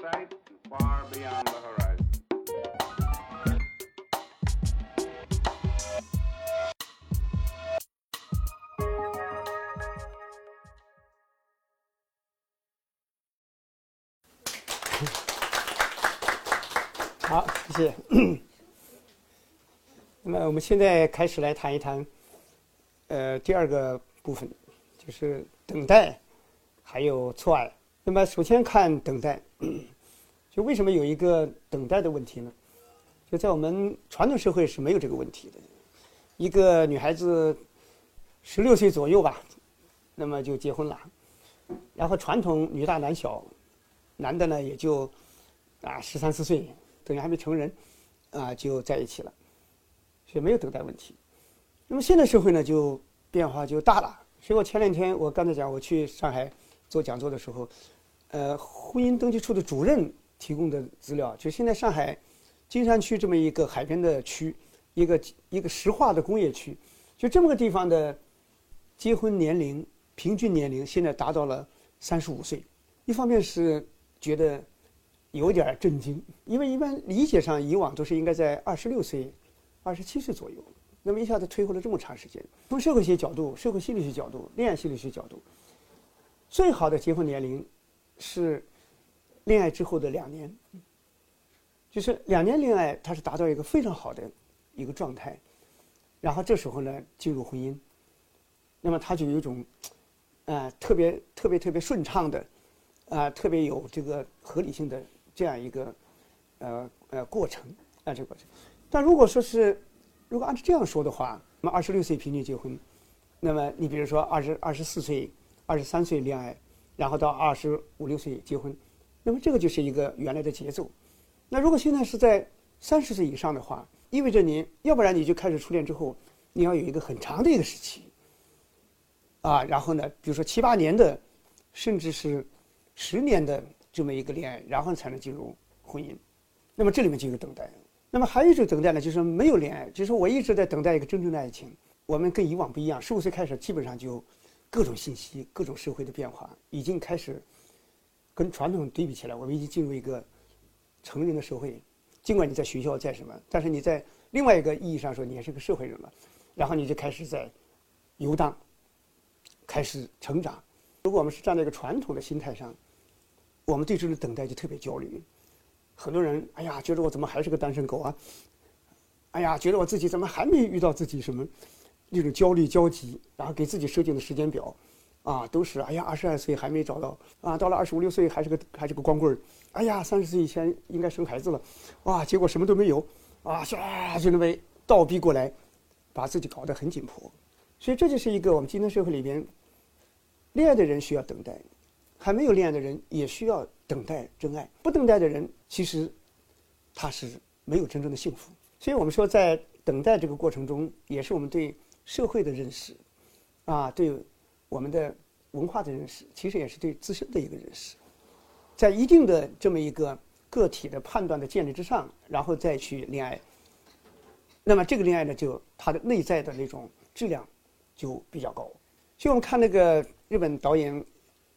sight far beyond the horizon. 好，谢谢。那么我们现在开始来谈一谈，呃，第二个部分，就是等待，还有错爱。那么首先看等待，就为什么有一个等待的问题呢？就在我们传统社会是没有这个问题的。一个女孩子十六岁左右吧，那么就结婚了，然后传统女大男小，男的呢也就啊十三四岁。等于还没成人，啊，就在一起了，所以没有等待问题。那么现在社会呢，就变化就大了。所以我前两天我刚才讲，我去上海做讲座的时候，呃，婚姻登记处的主任提供的资料，就现在上海金山区这么一个海边的区，一个一个石化的工业区，就这么个地方的结婚年龄平均年龄现在达到了三十五岁。一方面是觉得。有点震惊，因为一般理解上以往都是应该在二十六岁、二十七岁左右，那么一下子推后了这么长时间。从社会学角度、社会心理学角度、恋爱心理学角度，最好的结婚年龄是恋爱之后的两年，就是两年恋爱，它是达到一个非常好的一个状态，然后这时候呢进入婚姻，那么他就有一种啊特别特别特别顺畅的啊特别有这个合理性的。这样一个，呃呃过程啊，这个过程。但如果说是，如果按照这样说的话，那么二十六岁平均结婚，那么你比如说二十二十四岁、二十三岁恋爱，然后到二十五六岁结婚，那么这个就是一个原来的节奏。那如果现在是在三十岁以上的话，意味着你要不然你就开始初恋之后，你要有一个很长的一个时期，啊，然后呢，比如说七八年的，甚至是十年的。这么一个恋爱，然后才能进入婚姻，那么这里面就有等待。那么还有一种等待呢，就是没有恋爱，就是我一直在等待一个真正的爱情。我们跟以往不一样，十五岁开始基本上就各种信息、各种社会的变化，已经开始跟传统对比起来，我们已经进入一个成人的社会。尽管你在学校在什么，但是你在另外一个意义上说，你也是个社会人了。然后你就开始在游荡，开始成长。如果我们是站在一个传统的心态上。我们对这种等待就特别焦虑，很多人哎呀，觉得我怎么还是个单身狗啊？哎呀，觉得我自己怎么还没遇到自己什么那种焦虑焦急，然后给自己设定的时间表，啊，都是哎呀，二十二岁还没找到啊，到了二十五六岁还是个还是个光棍儿，哎呀，三十岁以前应该生孩子了，哇，结果什么都没有，啊，唰就那么倒逼过来，把自己搞得很紧迫，所以这就是一个我们今天社会里边，恋爱的人需要等待。还没有恋爱的人也需要等待真爱，不等待的人其实他是没有真正的幸福。所以我们说，在等待这个过程中，也是我们对社会的认识，啊，对我们的文化的认识，其实也是对自身的一个认识。在一定的这么一个个体的判断的建立之上，然后再去恋爱，那么这个恋爱呢，就它的内在的那种质量就比较高。所以我们看那个日本导演。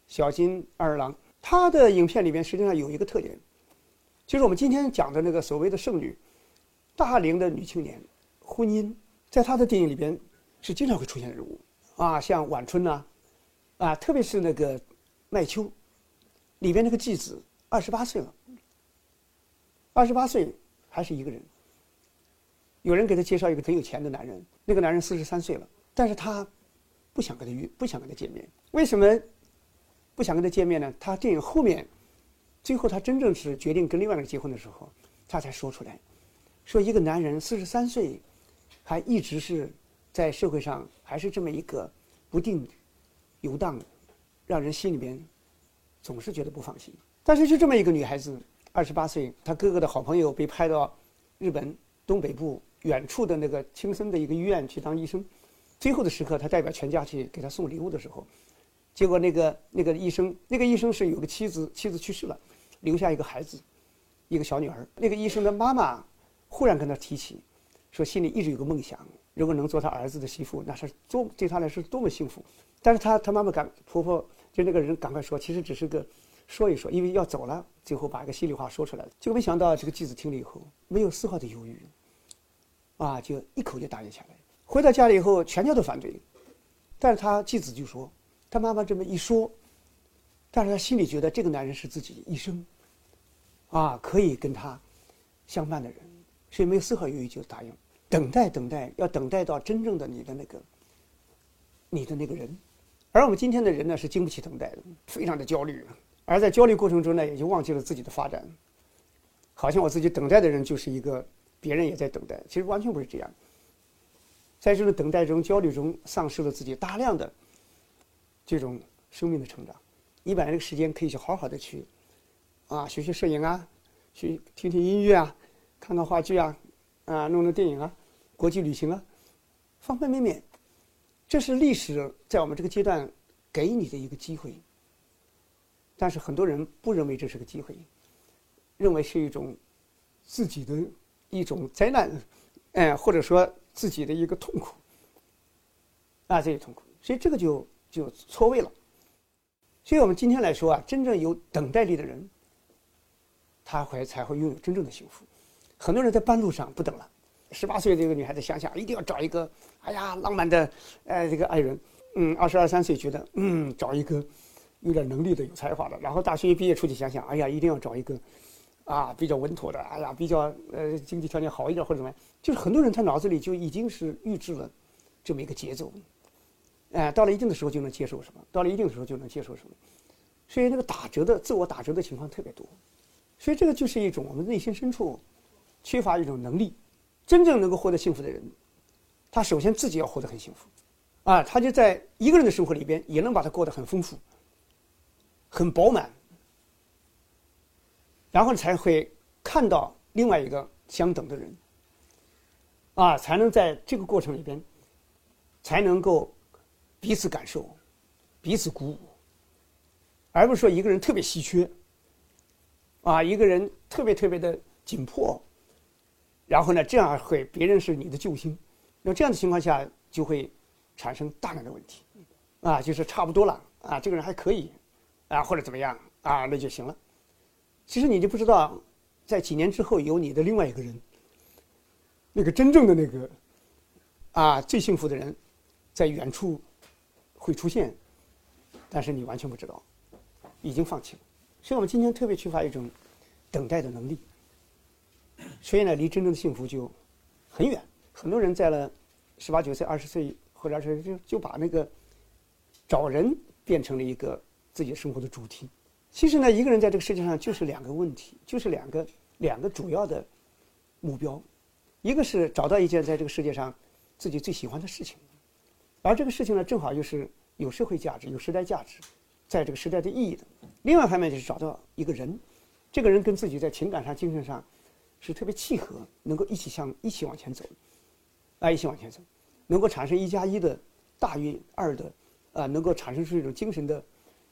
小津二郎，他的影片里边实际上有一个特点，就是我们今天讲的那个所谓的剩女，大龄的女青年，婚姻，在他的电影里边是经常会出现的人物，啊，像晚春呐，啊，特别是那个麦秋，里边那个继子二十八岁了，二十八岁还是一个人，有人给他介绍一个很有钱的男人，那个男人四十三岁了，但是他不想跟他约，不想跟他见面，为什么？不想跟他见面呢？他电影后面，最后他真正是决定跟另外一个结婚的时候，他才说出来，说一个男人四十三岁，还一直是在社会上还是这么一个不定游荡，让人心里边总是觉得不放心。但是就这么一个女孩子，二十八岁，她哥哥的好朋友被派到日本东北部远处的那个青森的一个医院去当医生，最后的时刻，他代表全家去给他送礼物的时候。结果那个那个医生，那个医生是有个妻子，妻子去世了，留下一个孩子，一个小女儿。那个医生的妈妈忽然跟他提起，说心里一直有个梦想，如果能做他儿子的媳妇，那是多对他来说多么幸福。但是他他妈妈赶婆婆就那个人赶快说，其实只是个说一说，因为要走了，最后把一个心里话说出来了。结果没想到这个继子听了以后，没有丝毫的犹豫，啊，就一口就答应下来。回到家里以后，全家都反对，但是他继子就说，他妈妈这么一说，但是他心里觉得这个男人是自己一生，啊，可以跟他相伴的人，所以没有丝毫犹豫就答应。等待，等待，要等待到真正的你的那个，你的那个人。而我们今天的人呢，是经不起等待的，非常的焦虑，而在焦虑过程中呢，也就忘记了自己的发展，好像我自己等待的人就是一个别人也在等待，其实完全不是这样。在这种等待中、焦虑中，丧失了自己大量的这种生命的成长。你把这个时间可以去好好的去啊，学学摄影啊，去听听音乐啊，看看话剧啊，啊，弄弄电影啊，国际旅行啊，方方面面。这是历史在我们这个阶段给你的一个机会，但是很多人不认为这是个机会，认为是一种自己的一种灾难，哎，或者说自己的一个痛苦，啊，这些痛苦，所以这个就就错位了。所以我们今天来说啊，真正有等待力的人，他会才会拥有真正的幸福。很多人在半路上不等了。十八岁这个女孩子想想，一定要找一个，哎呀，浪漫的，呃，这个爱人。嗯，二十二三岁觉得，嗯，找一个有点能力的、有才华的。然后大学一毕业出去想想，哎呀，一定要找一个，啊，比较稳妥的，哎呀，比较呃经济条件好一点或者怎么样。就是很多人他脑子里就已经是预制了这么一个节奏，哎，到了一定的时候就能接受什么，到了一定的时候就能接受什么。所以那个打折的自我打折的情况特别多。所以这个就是一种我们内心深处缺乏一种能力。真正能够获得幸福的人，他首先自己要活得很幸福，啊，他就在一个人的生活里边也能把它过得很丰富、很饱满，然后才会看到另外一个相等的人，啊，才能在这个过程里边，才能够彼此感受、彼此鼓舞，而不是说一个人特别稀缺，啊，一个人特别特别的紧迫。然后呢，这样会别人是你的救星，那这样的情况下就会产生大量的问题，啊，就是差不多了。啊，这个人还可以，啊，或者怎么样。啊，那就行了。其实你就不知道，在几年之后有你的另外一个人，那个真正的那个啊最幸福的人，在远处会出现，但是你完全不知道，已经放弃了。所以我们今天特别缺乏一种等待的能力。所以呢，离真正的幸福就很远。很多人在了十八九岁、二十岁或者二十就就把那个找人变成了一个自己生活的主题。其实呢，一个人在这个世界上就是两个问题，就是两个两个主要的目标。一个是找到一件在这个世界上自己最喜欢的事情，而这个事情呢，正好又是有社会价值、有时代价值，在这个时代的意义的。另外一方面就是找到一个人，这个人跟自己在情感上、精神上。是特别契合，能够一起向一起往前走，啊，一起往前走，能够产生一加一的大于二的，啊，能够产生出一种精神的，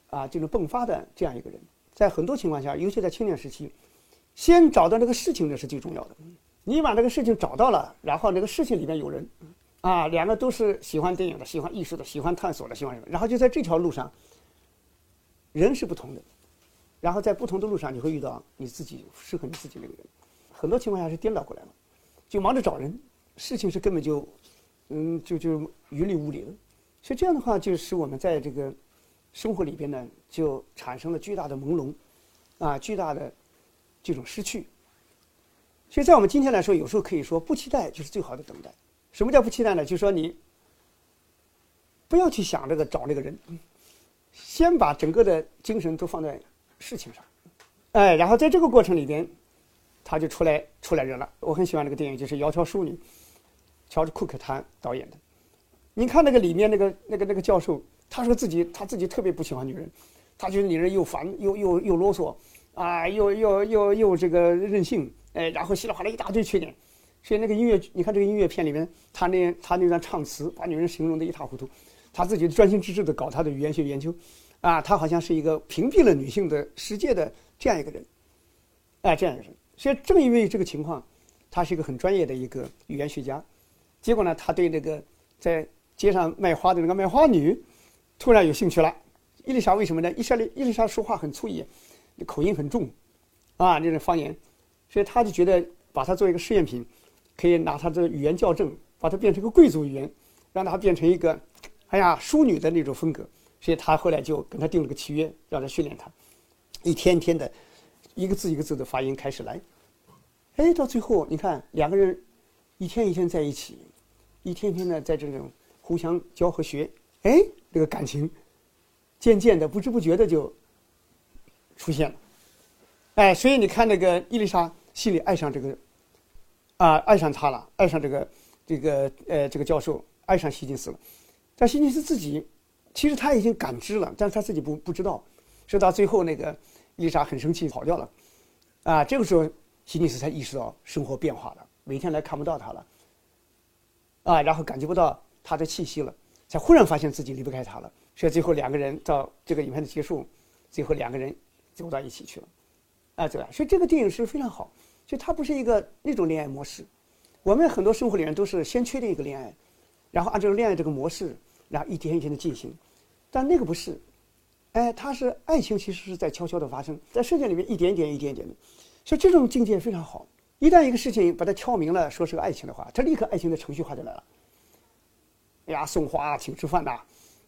啊，这种迸发的这样一个人，在很多情况下，尤其在青年时期，先找到那个事情，的是最重要的。你把这个事情找到了，然后那个事情里面有人，啊，两个都是喜欢电影的、喜欢艺术的、喜欢探索的、喜欢什么，然后就在这条路上，人是不同的，然后在不同的路上，你会遇到你自己适合你自己那个人。很多情况下是颠倒过来了，就忙着找人，事情是根本就，嗯，就就云里雾里的，所以这样的话就使我们在这个生活里边呢，就产生了巨大的朦胧，啊，巨大的这种失去。所以在我们今天来说，有时候可以说不期待就是最好的等待。什么叫不期待呢？就是说你不要去想这个找那个人，先把整个的精神都放在事情上，哎，然后在这个过程里边。他就出来出来人了。我很喜欢那个电影，就是《窈窕淑女》，乔治·库克他导演的。你看那个里面那个那个那个教授，他说自己他自己特别不喜欢女人，他觉得女人又烦又又又啰嗦，啊，又又又又这个任性，哎，然后稀里哗啦一大堆缺点。所以那个音乐，你看这个音乐片里面，他那他那段唱词，把女人形容的一塌糊涂。他自己专心致志的搞他的语言学研究，啊，他好像是一个屏蔽了女性的世界的这样一个人，哎，这样一个人。所以正因为这个情况，他是一个很专业的一个语言学家。结果呢，他对那个在街上卖花的那个卖花女，突然有兴趣了。伊丽莎为什么呢？伊莎丽伊丽莎说话很粗野，口音很重，啊，那种方言，所以他就觉得把它做一个试验品，可以拿它的语言校正，把它变成个贵族语言，让它变成一个，哎呀，淑女的那种风格。所以他后来就跟他定了个契约，让他训练他，一天天的，一个字一个字的发音开始来，哎，到最后你看两个人一天一天在一起，一天天的在这种互相教和学，哎，这个感情渐渐的不知不觉的就出现了，哎，所以你看那个伊丽莎心里爱上这个，啊，爱上他了，爱上这个这个呃这个教授，爱上希金斯了，但希金斯自己。其实他已经感知了，但是他自己不不知道，直到最后那个丽莎很生气跑掉了，啊，这个时候希尼斯才意识到生活变化了，每天来看不到他了，啊，然后感觉不到他的气息了，才忽然发现自己离不开他了，所以最后两个人到这个影片的结束，最后两个人走到一起去了，啊，对？所以这个电影是非常好，就它不是一个那种恋爱模式，我们很多生活里面都是先确定一个恋爱，然后按照恋爱这个模式。然后一天一天的进行，但那个不是，哎，它是爱情，其实是在悄悄的发生，在世界里面一点点、一点点的，所以这种境界非常好。一旦一个事情把它敲明了，说是个爱情的话，它立刻爱情的程序化就来了。哎呀，送花、请吃饭呐，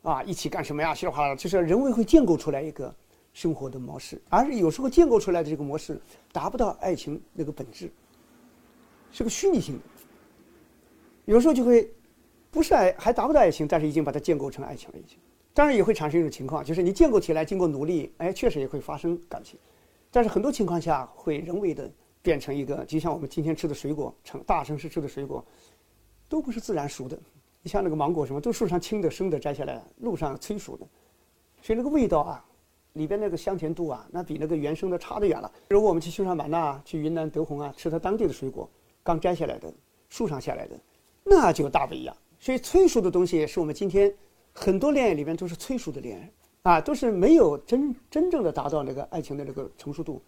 啊，一起干什么呀？稀里哗啦，就是人为会建构出来一个生活的模式，而有时候建构出来的这个模式达不到爱情那个本质，是个虚拟性的，有时候就会。不是爱，还达不到爱情，但是已经把它建构成爱情了。已经，当然也会产生一种情况，就是你建构起来，经过努力，哎，确实也会发生感情，但是很多情况下会人为的变成一个，就像我们今天吃的水果，城大城市吃的水果，都不是自然熟的。你像那个芒果什么，都树上青的、生的摘下来，路上催熟的，所以那个味道啊，里边那个香甜度啊，那比那个原生的差得远了。如果我们去西双版纳、去云南德宏啊，吃它当地的水果，刚摘下来的，树上下来的，那就大不一样。所以催熟的东西是我们今天很多恋爱里面都是催熟的恋爱啊，都是没有真真正的达到那个爱情的那个成熟度，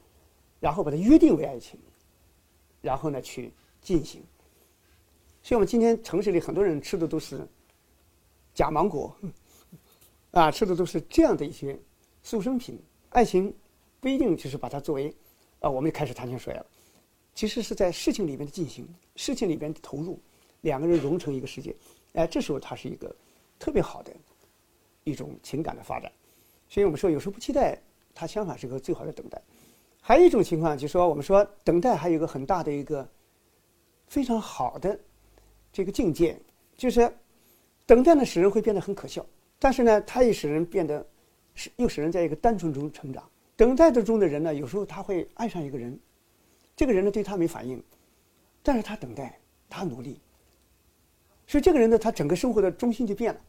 然后把它约定为爱情，然后呢去进行。所以我们今天城市里很多人吃的都是假芒果，啊，吃的都是这样的一些速生品。爱情不一定就是把它作为啊，我们就开始谈情说爱了，其实是在事情里面的进行，事情里边的投入，两个人融成一个世界。哎，这时候它是一个特别好的一种情感的发展，所以我们说有时候不期待，它相反是个最好的等待。还有一种情况就是说，我们说等待还有一个很大的一个非常好的这个境界，就是等待呢使人会变得很可笑，但是呢，它也使人变得使又使人在一个单纯中成长。等待的中的人呢，有时候他会爱上一个人，这个人呢对他没反应，但是他等待，他努力。所以这个人呢，他整个生活的中心就变了，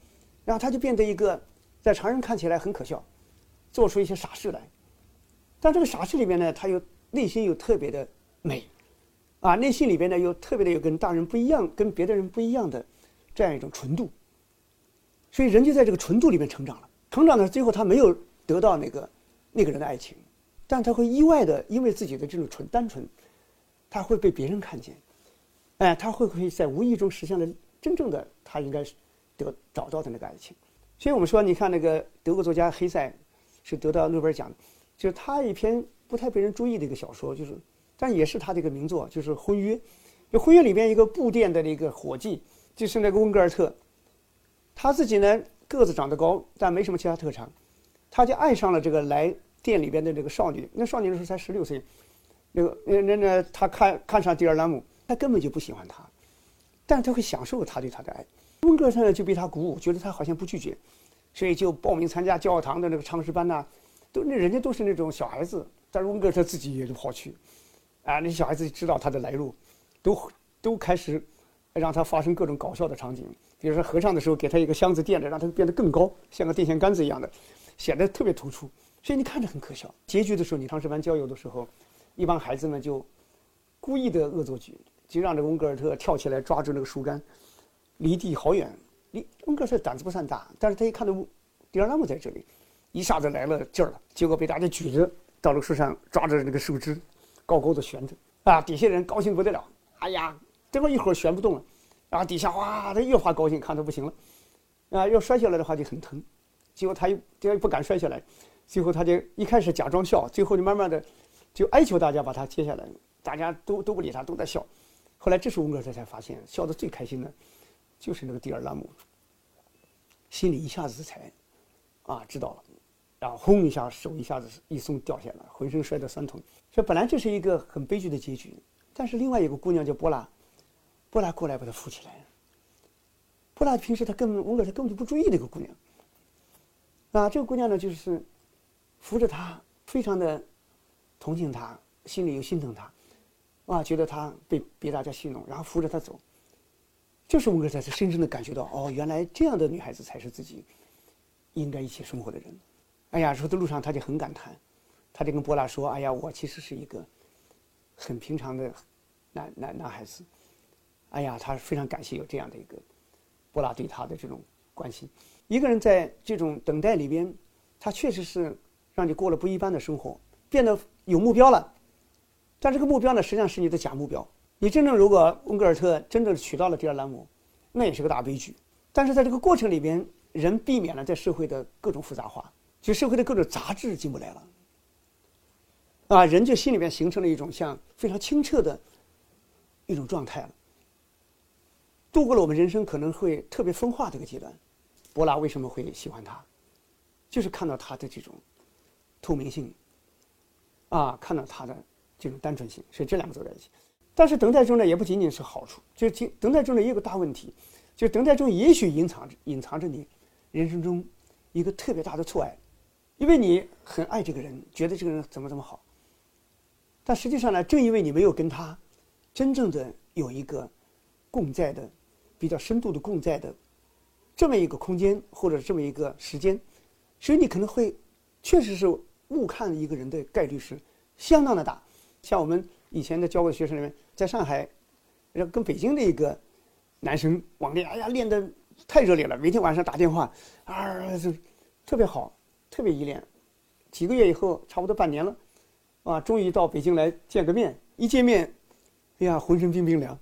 然后他就变得一个在常人看起来很可笑，做出一些傻事来，但这个傻事里面呢，他又内心又特别的美，啊，内心里边呢又特别的有跟大人不一样、跟别的人不一样的这样一种纯度，所以人就在这个纯度里面成长了。成长呢，最后他没有得到那个那个人的爱情，但他会意外的因为自己的这种纯单纯，他会被别人看见，哎，他会不会在无意中实现了？真正的他应该是得找到的那个爱情，所以我们说，你看那个德国作家黑塞是得到诺贝尔奖，就是他一篇不太被人注意的一个小说，就是，但也是他的一个名作，就是《婚约》。就《婚约》里边一个布店的那个伙计，就是那个温格尔特，他自己呢个子长得高，但没什么其他特长，他就爱上了这个来店里边的这个少女。那少女那时候才十六岁，那个那那那他看看上迪尔兰姆，他根本就不喜欢她。但他会享受他对他的爱，温格尔呢就被他鼓舞，觉得他好像不拒绝，所以就报名参加教堂的那个唱诗班呐，都那人家都是那种小孩子，但是温格特自己也就跑去，啊，那些小孩子知道他的来路，都都开始让他发生各种搞笑的场景，比如说合唱的时候给他一个箱子垫着，让他变得更高，像个电线杆子一样的，显得特别突出，所以你看着很可笑。结局的时候，你唱诗班郊游的时候，一帮孩子们就故意的恶作剧。就让这个温格尔特跳起来抓住那个树干，离地好远。离温格尔特胆子不算大，但是他一看到迪尔拉姆在这里，一下子来了劲儿了。结果被大家举着到了树上，抓着那个树枝，高高的悬着。啊，底下人高兴不得了。哎呀，这么一会儿悬不动了，然后底下哇，他越发高兴，看他不行了。啊，要摔下来的话就很疼。结果他又他又不敢摔下来，最后他就一开始假装笑，最后就慢慢的就哀求大家把他接下来，大家都都不理他，都在笑。后来这时候温格尔才发现，笑得最开心的，就是那个蒂尔拉姆，心里一下子才啊知道了，然后轰一下手一下子一松掉下来，浑身摔得酸痛。这本来这是一个很悲剧的结局，但是另外一个姑娘叫波拉，波拉过来把他扶起来。波拉平时他根本温格尔特根本就不注意这个姑娘。啊，这个姑娘呢，就是扶着他，非常的同情他，心里又心疼他，啊，觉得他被被大家戏弄，然后扶着他走。就是温格尔特深深的感觉到，哦，原来这样的女孩子才是自己应该一起生活的人。哎呀，说的路上他就很感叹，他就跟波拉说：“哎呀，我其实是一个很平常的男男男孩子。哎呀，他非常感谢有这样的一个波拉对他的这种关心。”一个人在这种等待里边，他确实是让你过了不一般的生活，变得有目标了。但这个目标呢，实际上是你的假目标。你真正如果温格尔特真正娶到了蒂尔兰姆，那也是个大悲剧。但是在这个过程里边，人避免了在社会的各种复杂化，就社会的各种杂质进不来了。啊，人就心里面形成了一种像非常清澈的一种状态了，度过了我们人生可能会特别分化这个阶段。波拉为什么会喜欢他？就是看到他的这种透明性，啊，看到他的这种单纯性，所以这两个走在一起。但是等待中呢，也不仅仅是好处，就是等待中呢也有个大问题，就等待中也许隐藏着隐藏着你人生中一个特别大的错爱，因为你很爱这个人，觉得这个人怎么怎么好，但实际上呢，正因为你没有跟他真正的有一个共在的比较深度的共在的。这么一个空间或者这么一个时间，所以你可能会确实是误看一个人的概率是相当的大。像我们以前的教过的学生里面，在上海，跟北京的一个男生网恋，哎呀，练的太热烈了，每天晚上打电话，啊，就特别好，特别依恋。几个月以后，差不多半年了，啊，终于到北京来见个面。一见面，哎呀，浑身冰冰凉，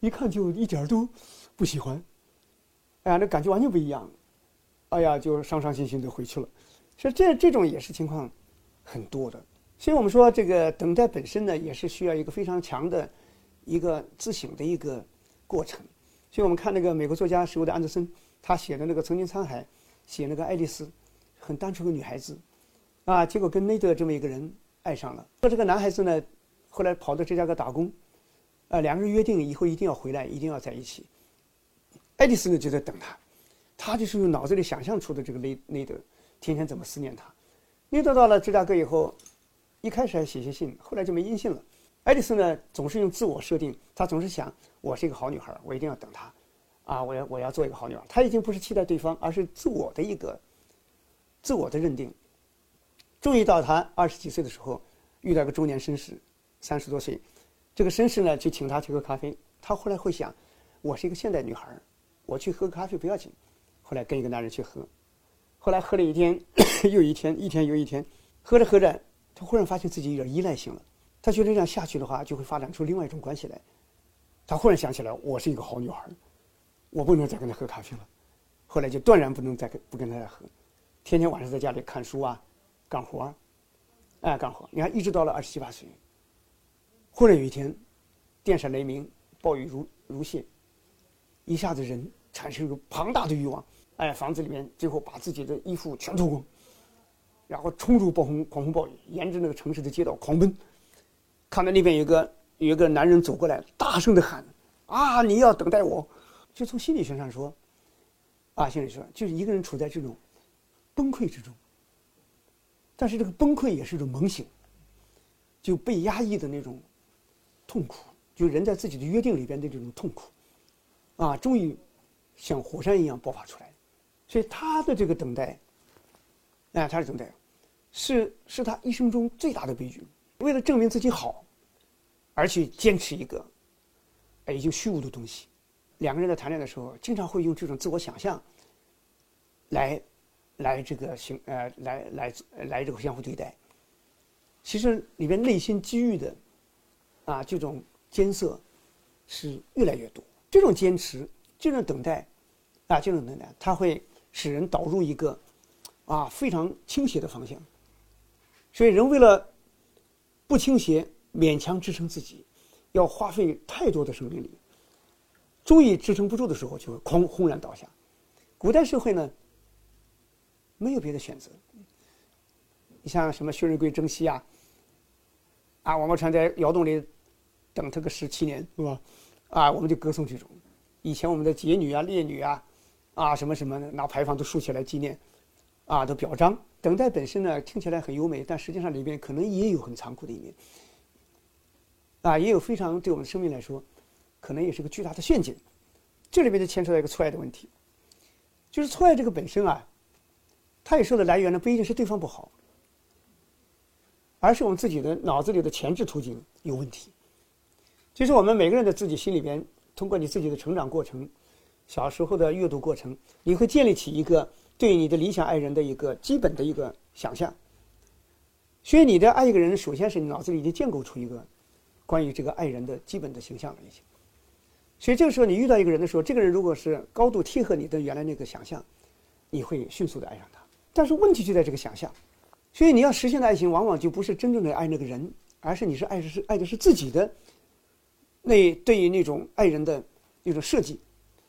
一看就一点都不喜欢。哎呀，那感觉完全不一样，哎呀，就伤伤心心的回去了。所以这这种也是情况很多的。所以我们说，这个等待本身呢，也是需要一个非常强的一个自省的一个过程。所以我们看那个美国作家史伍德·安德森，他写的那个《曾经沧海》，写那个爱丽丝，很单纯的女孩子，啊，结果跟内德这么一个人爱上了。说这个男孩子呢，后来跑到芝加哥打工，啊，两个人约定以后一定要回来，一定要在一起。爱丽丝呢就在等他，他就是用脑子里想象出的这个内内德，天天怎么思念他。内德到了芝加哥以后，一开始还写些信，后来就没音信了。爱丽丝呢总是用自我设定，她总是想我是一个好女孩，我一定要等他，啊，我要我要做一个好女孩。她已经不是期待对方，而是自我的一个自我的认定。终于到他二十几岁的时候，遇到个中年绅士，三十多岁，这个绅士呢就请他去喝咖啡。他后来会想，我是一个现代女孩。我去喝咖啡不要紧，后来跟一个男人去喝，后来喝了一天 又一天，一天又一天，喝着喝着，他忽然发现自己有点依赖性了。他觉得这样下去的话，就会发展出另外一种关系来。他忽然想起来，我是一个好女孩，我不能再跟他喝咖啡了。后来就断然不能再跟不跟他喝，天天晚上在家里看书啊，干活儿，哎，干活。你看，一直到了二十七八岁，忽然有一天，电闪雷鸣，暴雨如如泻，一下子人。产生一个庞大的欲望，哎，房子里面最后把自己的衣服全脱光，然后冲入暴风狂风暴雨，沿着那个城市的街道狂奔，看到那边有个有个男人走过来，大声的喊：“啊，你要等待我！”就从心理学上说，啊，心理学就是一个人处在这种崩溃之中，但是这个崩溃也是一种猛醒，就被压抑的那种痛苦，就人在自己的约定里边的这种痛苦，啊，终于。像火山一样爆发出来，所以他的这个等待，哎，他的等待，是是他一生中最大的悲剧。为了证明自己好，而去坚持一个，哎，已经虚无的东西。两个人在谈恋爱的时候，经常会用这种自我想象，来，来这个行，呃，来来来这个相互对待。其实里边内心机遇的，啊，这种艰涩，是越来越多。这种坚持。这种等待，啊，这种等待，它会使人导入一个啊非常倾斜的方向。所以人为了不倾斜，勉强支撑自己，要花费太多的生命力，终于支撑不住的时候，就会哐轰然倒下。古代社会呢，没有别的选择。你像什么薛仁贵征西啊，啊，王宝钏在窑洞里等他个十七年，是吧？啊，我们就歌颂这种。以前我们的节女啊、烈女啊，啊什么什么的，拿牌坊都竖起来纪念，啊，都表彰。等待本身呢，听起来很优美，但实际上里边可能也有很残酷的一面。啊，也有非常对我们生命来说，可能也是个巨大的陷阱。这里边就牵扯到一个错爱的问题，就是错爱这个本身啊，它也说的来源呢，不一定是对方不好，而是我们自己的脑子里的前置途径有问题。就是我们每个人的自己心里边，通过你自己的成长过程，小时候的阅读过程，你会建立起一个对你的理想爱人的一个基本的一个想象。所以你的爱一个人，首先是你脑子里已经建构出一个关于这个爱人的基本的形象了已经。所以这个时候你遇到一个人的时候，这个人如果是高度贴合你的原来那个想象，你会迅速的爱上他。但是问题就在这个想象，所以你要实现的爱情，往往就不是真正的爱那个人，而是你是爱的是爱的是自己的。那对于那种爱人的那种设计，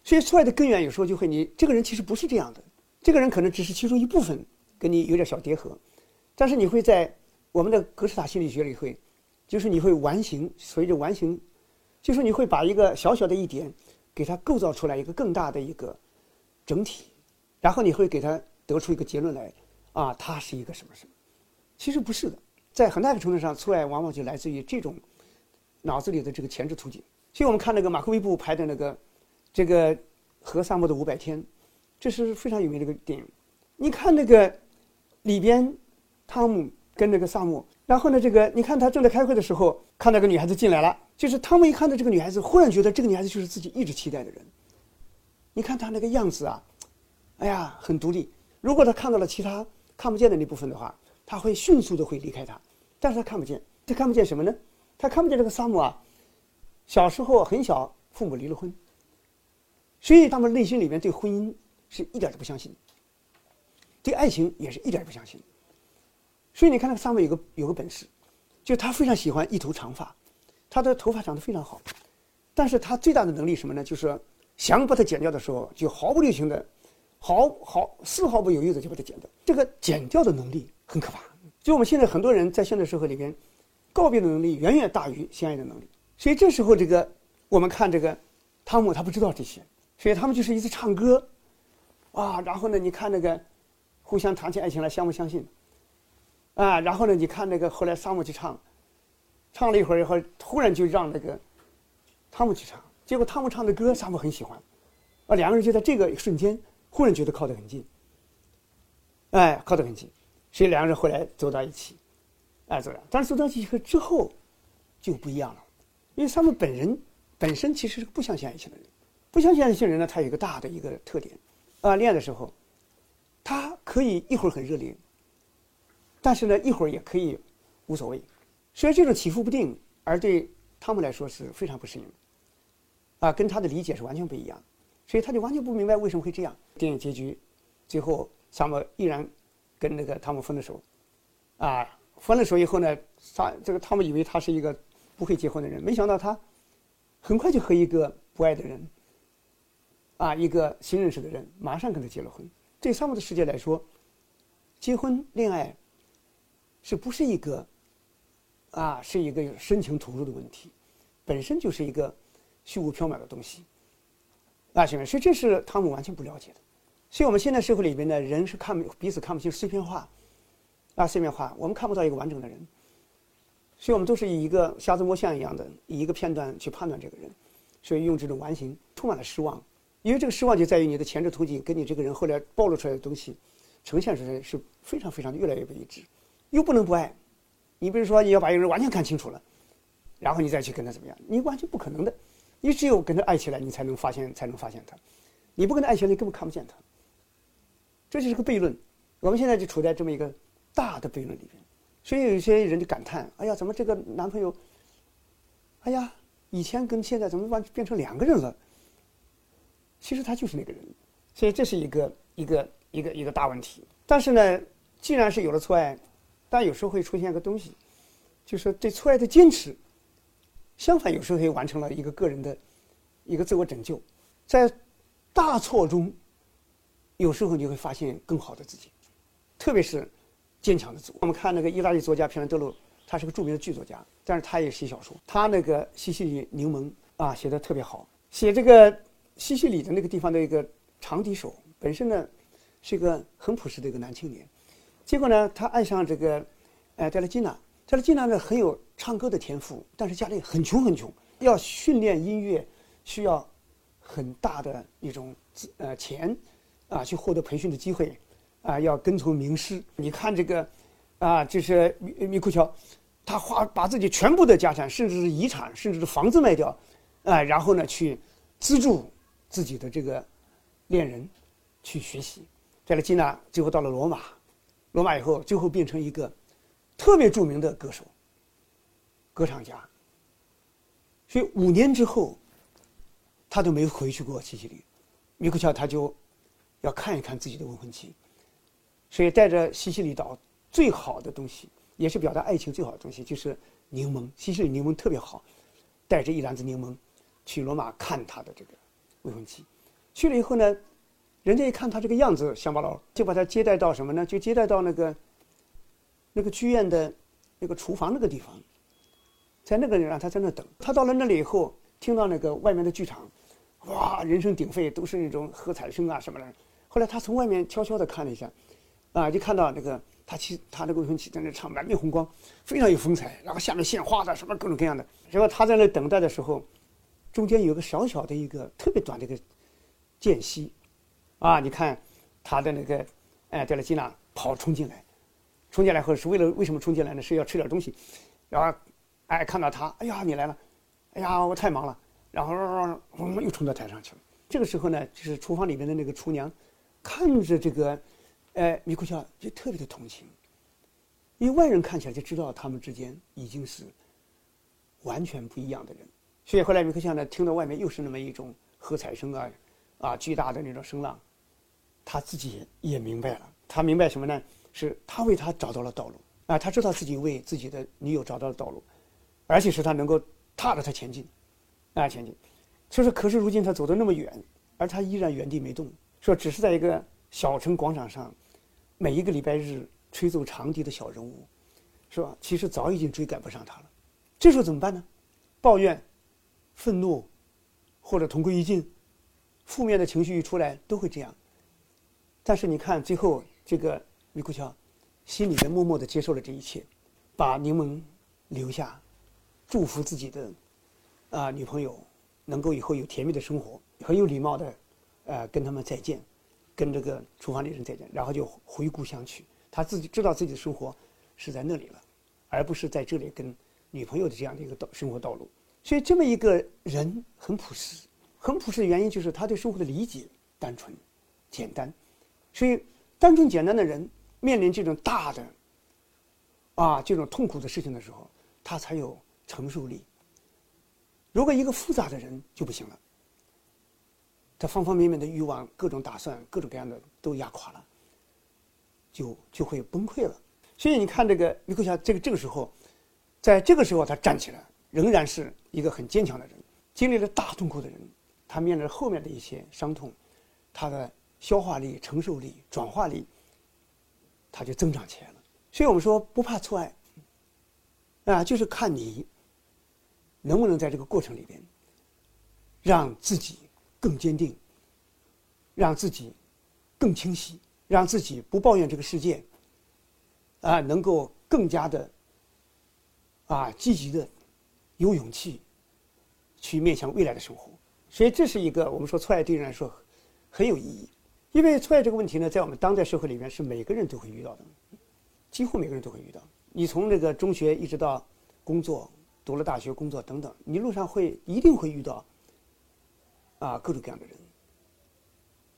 所以错爱的根源有时候就会你这个人其实不是这样的，这个人可能只是其中一部分跟你有点小叠合，但是你会在我们的格式塔心理学里会，就是你会完形，随着完形，就是你会把一个小小的一点给它构造出来一个更大的一个整体，然后你会给它得出一个结论来，啊，它是一个什么什么，其实不是的，在很大的程度上，错爱往往就来自于这种。脑子里的这个前置图景，所以我们看那个马克·威布拍的那个这个《和萨姆的五百天》，这是非常有名的一个电影。你看那个里边，汤姆跟那个萨姆，然后呢，这个你看他正在开会的时候，看到个女孩子进来了，就是汤姆一看到这个女孩子，忽然觉得这个女孩子就是自己一直期待的人。你看他那个样子啊，哎呀，很独立。如果他看到了其他看不见的那部分的话，他会迅速的会离开他，但是他看不见，他看不见什么呢？他看不见这个萨姆啊，小时候很小，父母离了婚，所以他们内心里面对婚姻是一点都不相信，对爱情也是一点不相信。所以你看那个萨姆有个有个本事，就他非常喜欢一头长发，他的头发长得非常好，但是他最大的能力什么呢？就是想把它剪掉的时候，就毫不留情的，毫毫丝毫不犹豫的就把它剪掉。这个剪掉的能力很可怕。就我们现在很多人在现代社会里边。告别的能力远远大于相爱的能力，所以这时候这个我们看这个汤姆他不知道这些，所以他们就是一直唱歌，啊，然后呢你看那个互相谈起爱情来相不相信，啊，然后呢你看那个后来萨姆去唱，唱了一会儿以后，突然就让那个汤姆去唱，结果汤姆唱的歌萨姆很喜欢，啊，两个人就在这个一瞬间忽然觉得靠得很近，哎，靠得很近，所以两个人后来走到一起。哎，走了。但是走到一起之后，就不一样了，因为他们本人本身其实是不相信爱情的人。不相信爱情的人呢，他有一个大的一个特点，啊，恋爱的时候，他可以一会儿很热烈，但是呢，一会儿也可以无所谓。所以这种起伏不定，而对汤姆来说是非常不适应的，啊，跟他的理解是完全不一样，所以他就完全不明白为什么会这样。电影结局，最后萨姆依然跟那个汤姆分了手，啊。分了手以后呢，他这个汤姆以为他是一个不会结婚的人，没想到他很快就和一个不爱的人，啊，一个新认识的人，马上跟他结了婚。对他们的世界来说，结婚恋爱是不是一个啊，是一个深情投入的问题，本身就是一个虚无缥缈的东西。啊，兄弟，所以这是他们完全不了解的。所以我们现在社会里边呢，人是看彼此看不清，碎片化。啊，碎片化，我们看不到一个完整的人，所以我们都是以一个瞎子摸象一样的，以一个片段去判断这个人，所以用这种完形充满了失望，因为这个失望就在于你的前置途径跟你这个人后来暴露出来的东西，呈现出来是非常非常越来越不一致，又不能不爱，你比如说你要把一个人完全看清楚了，然后你再去跟他怎么样，你完全不可能的，你只有跟他爱起来，你才能发现才能发现他，你不跟他爱起来，你根本看不见他，这就是个悖论，我们现在就处在这么一个。大的悖论里面，所以有一些人就感叹：“哎呀，怎么这个男朋友？哎呀，以前跟现在怎么完变成两个人了？”其实他就是那个人，所以这是一个一个一个一个大问题。但是呢，既然是有了错爱，但有时候会出现一个东西，就是对错爱的坚持。相反，有时候也完成了一个个人的一个自我拯救。在大错中，有时候你会发现更好的自己，特别是坚强的自我。我们看那个意大利作家皮兰德洛，他是个著名的剧作家，但是他也写小说。他那个西西里柠檬啊，写的特别好。写这个西西里的那个地方的一个长笛手，本身呢是一个很朴实的一个男青年，结果呢他爱上这个，呃，戴勒金娜。戴勒金娜呢很有唱歌的天赋，但是家里很穷很穷，要训练音乐需要很大的一种呃钱，啊，去获得培训的机会，啊，要跟从名师。你看这个，啊，就是米米库乔，他花把自己全部的家产，甚至是遗产，甚至是房子卖掉。啊，然后呢，去资助自己的这个恋人去学习。在了基纳，最后到了罗马，罗马以后，最后变成一个特别著名的歌手、歌唱家。所以五年之后，他都没回去过西西里。米克乔他就要看一看自己的未婚妻，所以带着西西里岛最好的东西，也是表达爱情最好的东西，就是柠檬。西西里柠檬特别好，带着一篮子柠檬。去罗马看他的这个未婚妻，去了以后呢，人家一看他这个样子乡巴佬，就把他接待到什么呢？就接待到那个那个剧院的那个厨房那个地方，在那个人让他在那等。他到了那里以后，听到那个外面的剧场，哇，人声鼎沸，都是那种喝彩声啊什么的。后来他从外面悄悄地看了一下，啊，就看到那个他妻他那个未婚妻在那唱，满面红光，非常有风采，然后下面献花的什么各种各样的。结果他在那等待的时候。中间有个小小的一个特别短的一个间隙，啊，你看他的那个哎，德勒基娜跑冲进来，冲进来后是为了为什么冲进来呢？是要吃点东西，然后哎看到他，哎呀你来了，哎呀我太忙了，然后又冲到台上去了。这个时候呢，就是厨房里面的那个厨娘看着这个哎米库乔就特别的同情，因为外人看起来就知道他们之间已经是完全不一样的人。所以后来米克夏呢，听到外面又是那么一种喝彩声啊，啊，巨大的那种声浪，他自己也明白了。他明白什么呢？是他为他找到了道路啊，他知道自己为自己的女友找到了道路，而且是他能够踏着他前进，啊，前进。所以说，可是如今他走得那么远，而他依然原地没动，说只是在一个小城广场上，每一个礼拜日吹奏长笛的小人物，是吧？其实早已经追赶不上他了。这时候怎么办呢？抱怨。愤怒，或者同归于尽，负面的情绪一出来都会这样。但是你看，最后这个米库乔，心里面默默的接受了这一切，把柠檬留下，祝福自己的啊女朋友能够以后有甜蜜的生活，很有礼貌的，呃跟他们再见，跟这个厨房里人再见，然后就回故乡去。他自己知道自己的生活是在那里了，而不是在这里跟女朋友的这样的一个道生活道路。所以，这么一个人很朴实，很朴实的原因就是他对生活的理解单纯、简单。所以，单纯简单的人面临这种大的啊这种痛苦的事情的时候，他才有承受力。如果一个复杂的人就不行了，他方方面面的欲望、各种打算、各种各样的都压垮了，就就会崩溃了。所以，你看这个米克夏，这个这个时候，在这个时候他站起来。仍然是一个很坚强的人，经历了大痛苦的人，他面对后面的一些伤痛，他的消化力、承受力、转化力，他就增长起来了。所以我们说不怕错爱，啊，就是看你能不能在这个过程里边，让自己更坚定，让自己更清晰，让自己不抱怨这个世界，啊，能够更加的啊积极的。有勇气去面向未来的生活，所以这是一个我们说错爱对人来说很有意义，因为错爱这个问题呢，在我们当代社会里面是每个人都会遇到的，几乎每个人都会遇到。你从这个中学一直到工作，读了大学、工作等等，你路上会一定会遇到啊各种各样的人，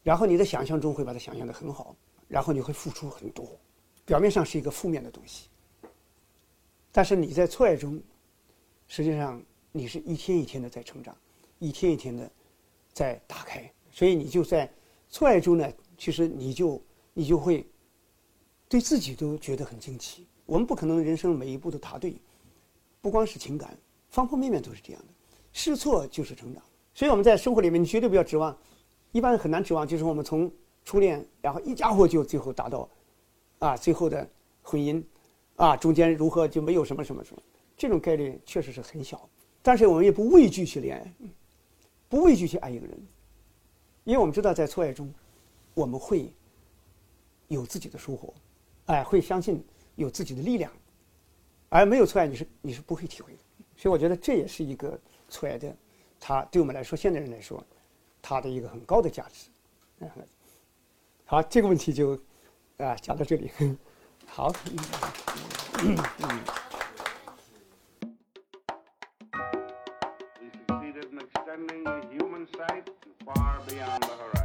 然后你在想象中会把它想象的很好，然后你会付出很多，表面上是一个负面的东西，但是你在错爱中。实际上，你是一天一天的在成长，一天一天的在打开，所以你就在错爱中呢，其实你就你就会对自己都觉得很惊奇。我们不可能人生每一步都答对，不光是情感，方方面面都是这样的。试错就是成长，所以我们在生活里面，你绝对不要指望，一般很难指望，就是我们从初恋，然后一家伙就最后达到，啊，最后的婚姻，啊，中间如何就没有什么什么什么，这种概率确实是很小。但是我们也不畏惧去恋爱，不畏惧去爱一个人，因为我们知道在错爱中，我们会有自己的收获，哎，会相信有自己的力量，而没有错爱，你是你是不会体会的。所以我觉得这也是一个。错爱的，它对我们来说，现代人来说，它的一个很高的价值。好，这个问题就啊讲到这里。好。嗯嗯 sight and far beyond the horizon.